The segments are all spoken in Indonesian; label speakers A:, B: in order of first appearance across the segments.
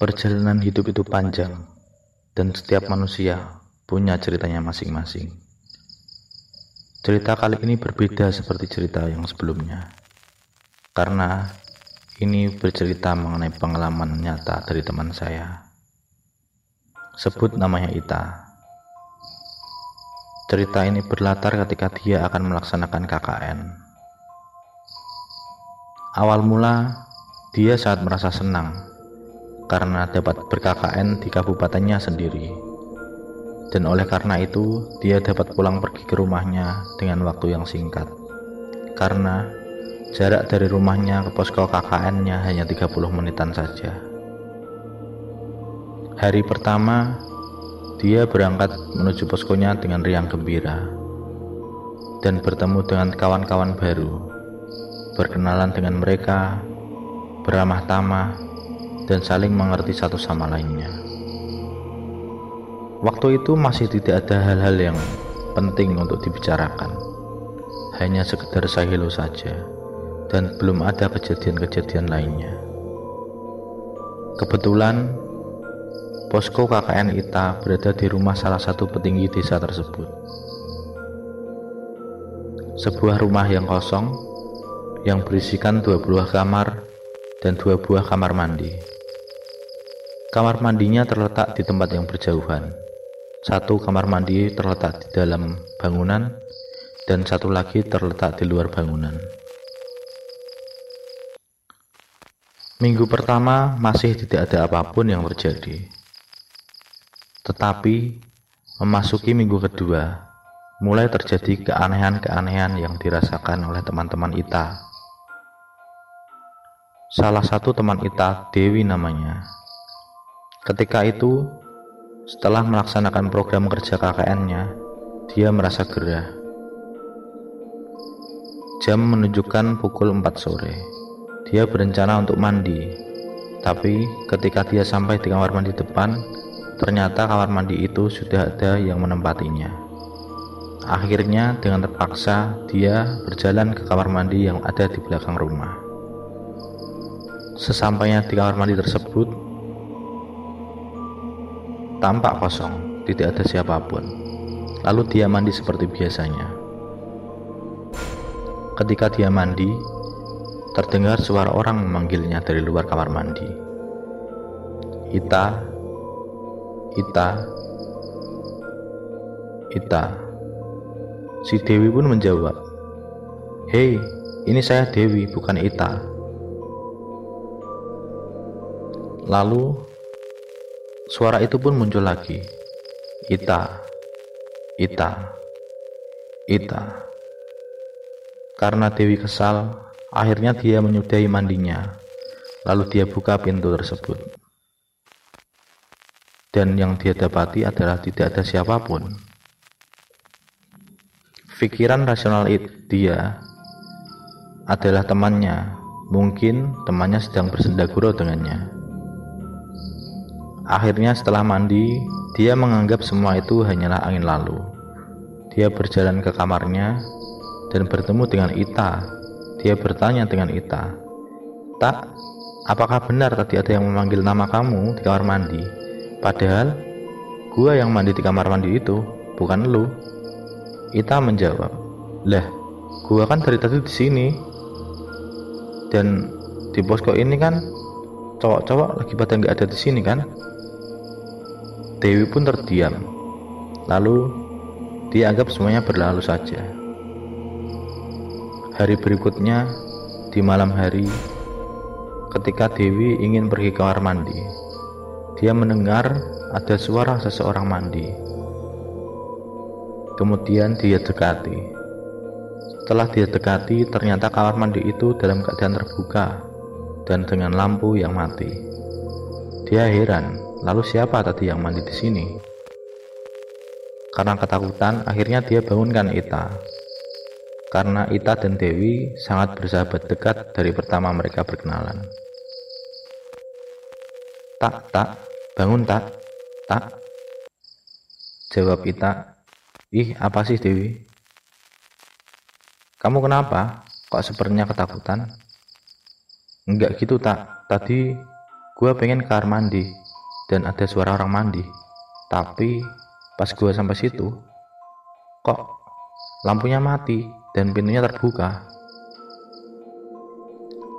A: Perjalanan hidup itu panjang, dan setiap manusia punya ceritanya masing-masing. Cerita kali ini berbeda seperti cerita yang sebelumnya, karena ini bercerita mengenai pengalaman nyata dari teman saya. Sebut namanya Ita. Cerita ini berlatar ketika dia akan melaksanakan KKN. Awal mula, dia saat merasa senang karena dapat ber-KKN di kabupatennya sendiri. Dan oleh karena itu, dia dapat pulang pergi ke rumahnya dengan waktu yang singkat. Karena jarak dari rumahnya ke posko KKN-nya hanya 30 menitan saja. Hari pertama, dia berangkat menuju poskonya dengan riang gembira dan bertemu dengan kawan-kawan baru, berkenalan dengan mereka, beramah tamah, dan saling mengerti satu sama lainnya. Waktu itu masih tidak ada hal-hal yang penting untuk dibicarakan, hanya sekedar sahilo saja, dan belum ada kejadian-kejadian lainnya. Kebetulan, posko KKN Ita berada di rumah salah satu petinggi desa tersebut. Sebuah rumah yang kosong, yang berisikan dua buah kamar dan dua buah kamar mandi. Kamar mandinya terletak di tempat yang berjauhan. Satu kamar mandi terletak di dalam bangunan, dan satu lagi terletak di luar bangunan. Minggu pertama masih tidak ada apa pun yang terjadi, tetapi memasuki minggu kedua, mulai terjadi keanehan-keanehan yang dirasakan oleh teman-teman Ita. Salah satu teman Ita, Dewi namanya, Ketika itu, setelah melaksanakan program kerja KKN-nya, dia merasa gerah. Jam menunjukkan pukul 4 sore. Dia berencana untuk mandi, tapi ketika dia sampai di kamar mandi depan, ternyata kamar mandi itu sudah ada yang menempatinya. Akhirnya, dengan terpaksa, dia berjalan ke kamar mandi yang ada di belakang rumah. Sesampainya di kamar mandi tersebut, Tampak kosong, tidak ada siapa pun. Lalu dia mandi seperti biasanya. Ketika dia mandi, terdengar suara orang memanggilnya dari luar kamar mandi. Ita, Ita, Ita. Si Dewi pun menjawab, Hei, ini saya Dewi, bukan Ita. Lalu Suara itu pun muncul lagi. Ita, Ita, Ita. Karena Dewi kesal, akhirnya dia menyudahi mandinya. Lalu dia buka pintu tersebut. Dan yang dia dapati adalah tidak ada siapa pun. Pikiran rasional dia adalah temannya. Mungkin temannya sedang bersendaguro dengannya. Akhirnya setelah mandi, dia menganggap semua itu hanyalah angin lalu. Dia berjalan ke kamarnya dan bertemu dengan Ita. Dia bertanya dengan Ita, "Tak, apakah benar tadi ada yang memanggil nama kamu di kamar mandi? Padahal gua yang mandi di kamar mandi itu, bukan lu." Ita menjawab, "Lah, gua kan dari tadi di sini. Dan di posko ini kan cowok-cowok lagi pada nggak ada di sini kan?" Dewi pun terdiam. Lalu dianggap semuanya berlalu saja. Hari berikutnya, di malam hari, ketika Dewi ingin pergi ke kamar mandi, dia mendengar ada suara seseorang mandi. Kemudian dia dekati. Setelah dia dekati, ternyata kamar mandi itu dalam keadaan terbuka dan dengan lampu yang mati. Dia heran Lalu siapa tadi yang mandi di sini? Karena ketakutan, akhirnya dia bangunkan Ita. Karena Ita dan Dewi sangat bersahabat dekat dari pertama mereka berkenalan. Tak, tak, bangun tak, tak. Jawab Ita, ih apa sih Dewi? Kamu kenapa? Kok sepertinya ketakutan? Enggak gitu tak, tadi Gua pengen ke kamar mandi dan ada suara orang mandi. Tapi pas gua sampai situ, kok lampunya mati dan pintunya terbuka.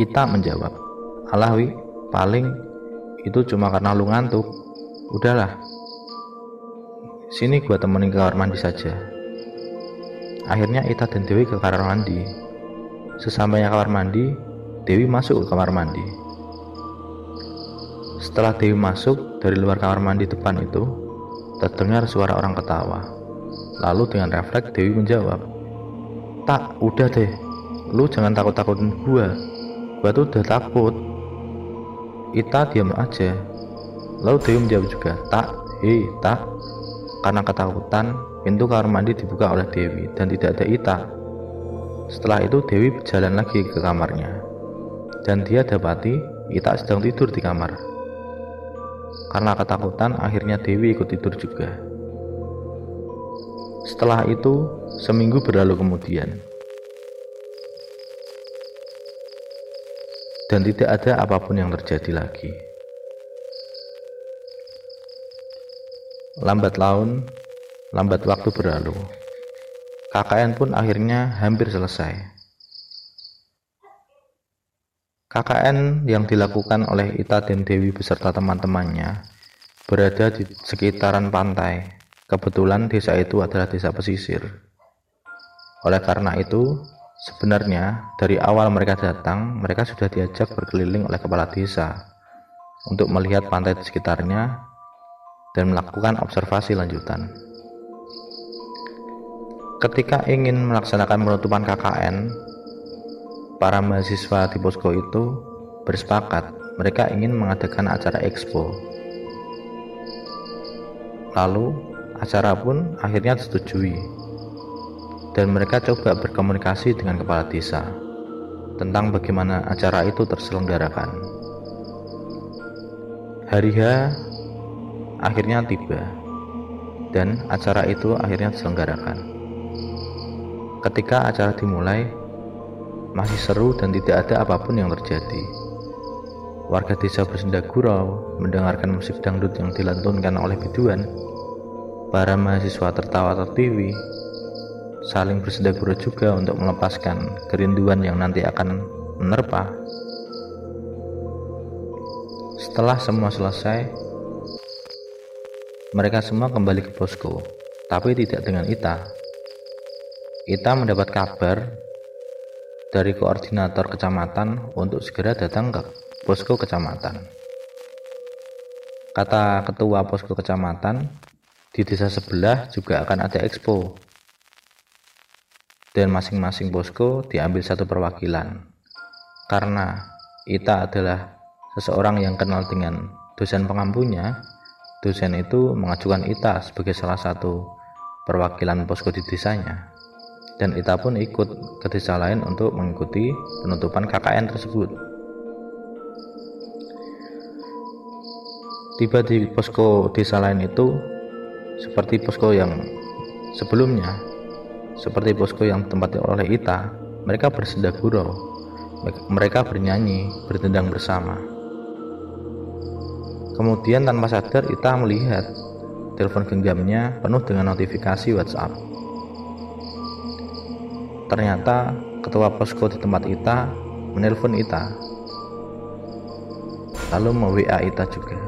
A: Ita menjawab, Alahwi, paling itu cuma karena lu ngantuk. Udahlah, sini gua temenin ke kamar mandi saja. Akhirnya Ita dan Dewi ke kamar mandi. Sesampainya kamar mandi, Dewi masuk ke kamar mandi. Setelah Dewi masuk dari luar kamar mandi depan itu, terdengar suara orang ketawa. Lalu dengan refleks Dewi menjawab, Tak, udah deh, lu jangan takut-takutin gua. Gua tuh udah takut. Ita diam aja. Lalu Dewi menjawab juga, Tak, hei, tak. Karena ketakutan, pintu kamar mandi dibuka oleh Dewi dan tidak ada Ita. Setelah itu Dewi berjalan lagi ke kamarnya. Dan dia dapati Ita sedang tidur di kamar. Karena ketakutan, akhirnya Dewi ikut tidur juga. Setelah itu, seminggu berlalu kemudian. Dan tidak ada apa pun yang terjadi lagi. Lambat laun, lambat waktu berlalu. KKN pun akhirnya hampir selesai. KKN yang dilakukan oleh Ita dan Dewi beserta teman-temannya berada di sekitaran pantai. Kebetulan desa itu adalah desa pesisir. Oleh karena itu, sebenarnya dari awal mereka datang, mereka sudah diajak berkeliling oleh kepala desa untuk melihat pantai di sekitarnya dan melakukan observasi lanjutan. Ketika ingin melaksanakan penutupan KKN, para mahasiswa di posko itu bersepakat mereka ingin mengadakan acara expo. Lalu, acara pun akhirnya disetujui. Dan mereka coba berkomunikasi dengan kepala desa tentang bagaimana acara itu terselenggarakan. Hari H akhirnya tiba dan acara itu akhirnya diselenggarakan. Ketika acara dimulai, masih seru dan tidak ada apa pun yang terjadi. Warga desa bersenda gurau mendengarkan musik dangdut yang dilantunkan oleh biduan. Para mahasiswa tertawa tertiwi, saling bersenda gurau juga untuk melepaskan kerinduan yang nanti akan menerpa. Setelah semua selesai, mereka semua kembali ke posko, tapi tidak dengan Ita. Ita mendapat kabar dari koordinator kecamatan untuk segera datang ke posko kecamatan. Kata ketua posko kecamatan, di desa sebelah juga akan ada expo. Dan masing-masing posko diambil satu perwakilan. Karena Ita adalah seseorang yang kenal dengan dosen pengampunya, dosen itu mengajukan Ita sebagai salah satu perwakilan posko di desanya dan Ita pun ikut ke desa lain untuk mengikuti penutupan KKN tersebut. Tiba di posko desa lain itu seperti posko yang sebelumnya, seperti posko yang tempatnya oleh Ita, mereka bersenda gurau, mereka bernyanyi, bertendang bersama. Kemudian tanpa sadar Ita melihat telepon genggamnya penuh dengan notifikasi WhatsApp. Ternyata ketua posko di tempat Ita menelpon Ita. Lalu me-WA Ita juga.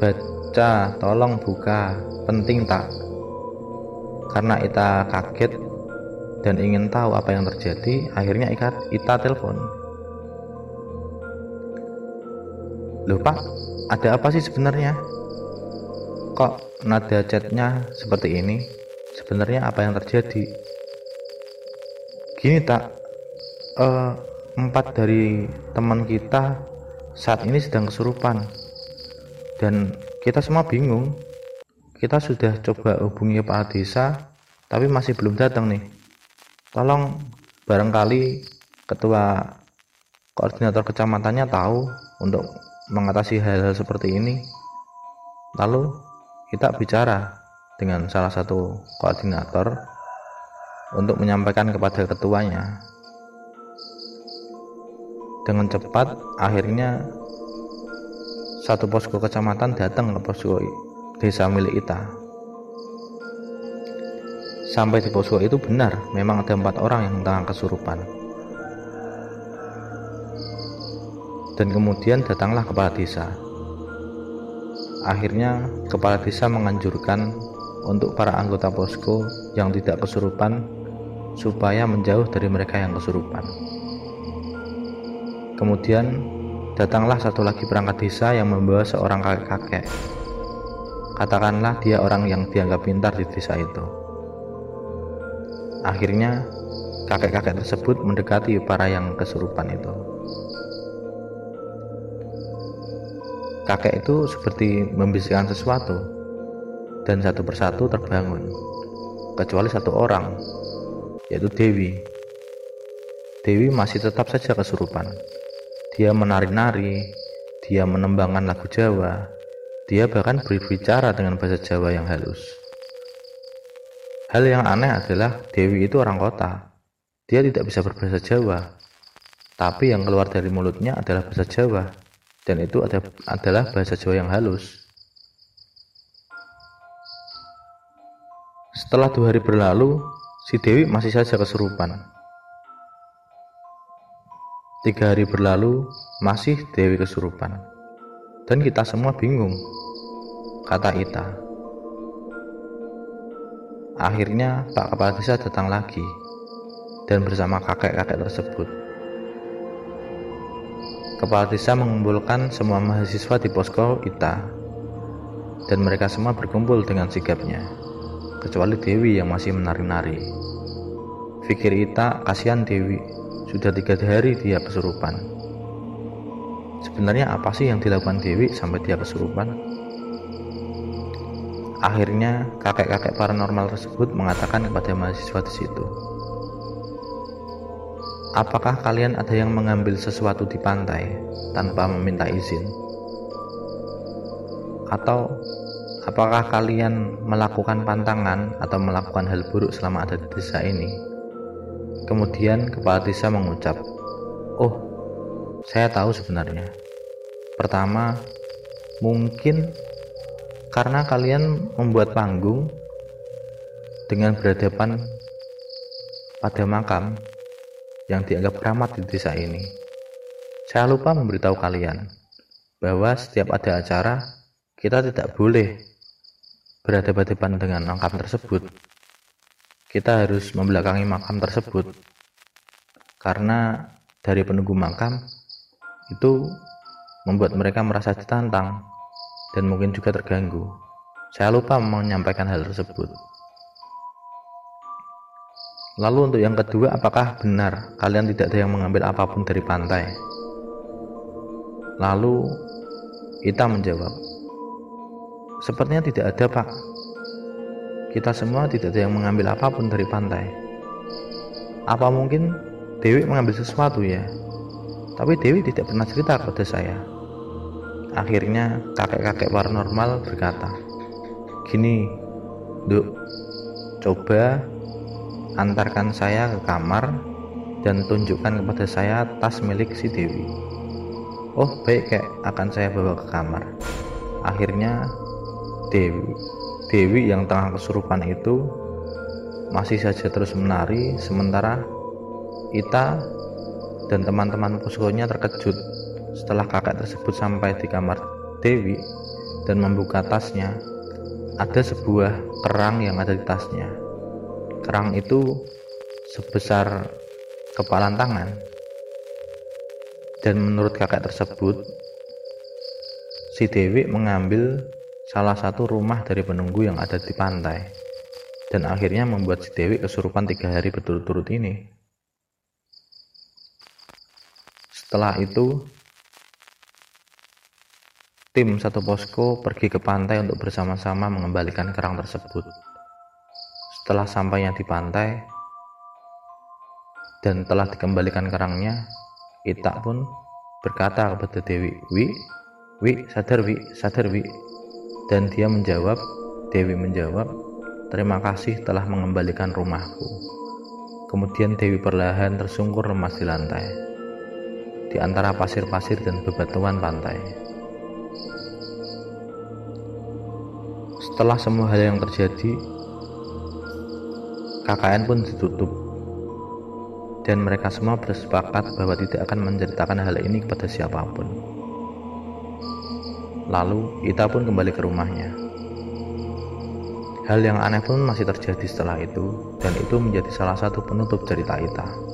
A: Baca, tolong buka, penting tak? Karena Ita kaget dan ingin tahu apa yang terjadi, akhirnya Ita, Ita telepon. Loh pak, ada apa sih sebenarnya? Kok nada chatnya seperti ini? Sebenarnya apa yang terjadi? Gini tak uh, empat dari teman kita saat ini sedang kesurupan. Dan kita semua bingung. Kita sudah coba hubungi kepala desa tapi masih belum datang nih. Tolong barangkali ketua koordinator kecamatannya tahu untuk mengatasi hal-hal seperti ini. Lalu kita bicara dengan salah satu koordinator untuk menyampaikan kepada ketuanya. Dengan cepat, akhirnya satu posko kecamatan datang ke posko desa milik Ita. Sampai di posko itu benar, memang ada empat orang yang tengah kesurupan. Dan kemudian datanglah kepala desa. Akhirnya, kepala desa menganjurkan untuk para anggota posko yang tidak kesurupan supaya menjauh dari mereka yang kesurupan. Kemudian Datanglah satu lagi perangkat desa yang membawa seorang kakek-kakek. Katakanlah dia orang yang dianggap pintar di desa itu. Akhirnya, kakek-kakek tersebut mendekati para yang kesurupan itu. Kakek itu seperti membisikkan sesuatu, dan satu persatu terbangun, kecuali satu orang, yaitu Dewi. Dewi masih tetap saja kesurupan. Dia menari-nari, dia menembangkan lagu Jawa, dia bahkan berbicara dengan bahasa Jawa yang halus. Hal yang aneh adalah Dewi itu orang kota. Dia tidak bisa berbahasa Jawa, tapi yang keluar dari mulutnya adalah bahasa Jawa, dan itu adalah bahasa Jawa yang halus. Setelah dua hari berlalu, si Dewi masih saja kesurupan. Tiga hari berlalu, masih Dewi kesurupan. Dan kita semua bingung, kata Ita. Akhirnya Pak Kepala Desa datang lagi dan bersama kakek-kakek tersebut. Kepala Desa mengumpulkan semua mahasiswa di posko Ita dan mereka semua berkumpul dengan sigapnya, kecuali Dewi yang masih menari-nari. Pikir Ita, kasihan Dewi, sudah tiga hari dia kesurupan. Sebenarnya apa sih yang dilakukan Dewi sampai dia kesurupan? Akhirnya kakek-kakek paranormal tersebut mengatakan kepada mahasiswa di situ, Apakah kalian ada yang mengambil sesuatu di pantai tanpa meminta izin? Atau apakah kalian melakukan pantangan atau melakukan hal buruk selama ada di desa ini? Kemudian kepala desa mengucap, "Oh, saya tahu sebenarnya. Pertama, mungkin karena kalian membuat panggung dengan berhadapan pada makam yang dianggap keramat di desa ini. Saya lupa memberitahu kalian bahwa setiap ada acara, kita tidak boleh berhadapan-hadapan dengan makam tersebut kita harus membelakangi makam tersebut karena dari penunggu makam itu membuat mereka merasa ditantang dan mungkin juga terganggu. Saya lupa menyampaikan hal tersebut. Lalu untuk yang kedua, apakah benar kalian tidak ada yang mengambil apa pun dari pantai? Lalu Ita menjawab, Sepertinya tidak ada pak, kita semua tidak ada yang mengambil apa pun dari pantai. Apa mungkin Dewi mengambil sesuatu ya? Tapi Dewi tidak pernah cerita kepada saya. Akhirnya kakek-kakek paranormal berkata, Gini, Duk, coba antarkan saya ke kamar dan tunjukkan kepada saya tas milik si Dewi. Oh baik kek, akan saya bawa ke kamar. Akhirnya Dewi Dewi yang tengah kesurupan itu masih saja terus menari sementara Ita dan teman-teman poskonya terkejut setelah kakak tersebut sampai di kamar Dewi dan membuka tasnya. Ada sebuah kerang yang ada di tasnya. Kerang itu sebesar kepalan tangan. Dan menurut kakak tersebut si Dewi mengambil salah satu rumah dari penunggu yang ada di pantai dan akhirnya membuat si Dewi kesurupan tiga hari berturut-turut ini. Setelah itu, tim satu posko pergi ke pantai untuk bersama-sama mengembalikan kerang tersebut. Setelah sampainya di pantai dan telah dikembalikan kerangnya, Itak pun berkata kepada Dewi, Wi, Wi, sadar Wi, sadar Wi, dan dia menjawab, Dewi menjawab, terima kasih telah mengembalikan rumahku. Kemudian Dewi perlahan tersungkur lemas di lantai. di antara pasir-pasir dan bebatuan pantai. Setelah semua hal yang terjadi, KKN pun ditutup dan mereka semua bersepakat bahwa tidak akan menceritakan hal ini kepada siapa pun. Lalu Ita pun kembali ke rumahnya. Hal yang aneh pun masih terjadi setelah itu, dan itu menjadi salah satu penutup cerita Ita.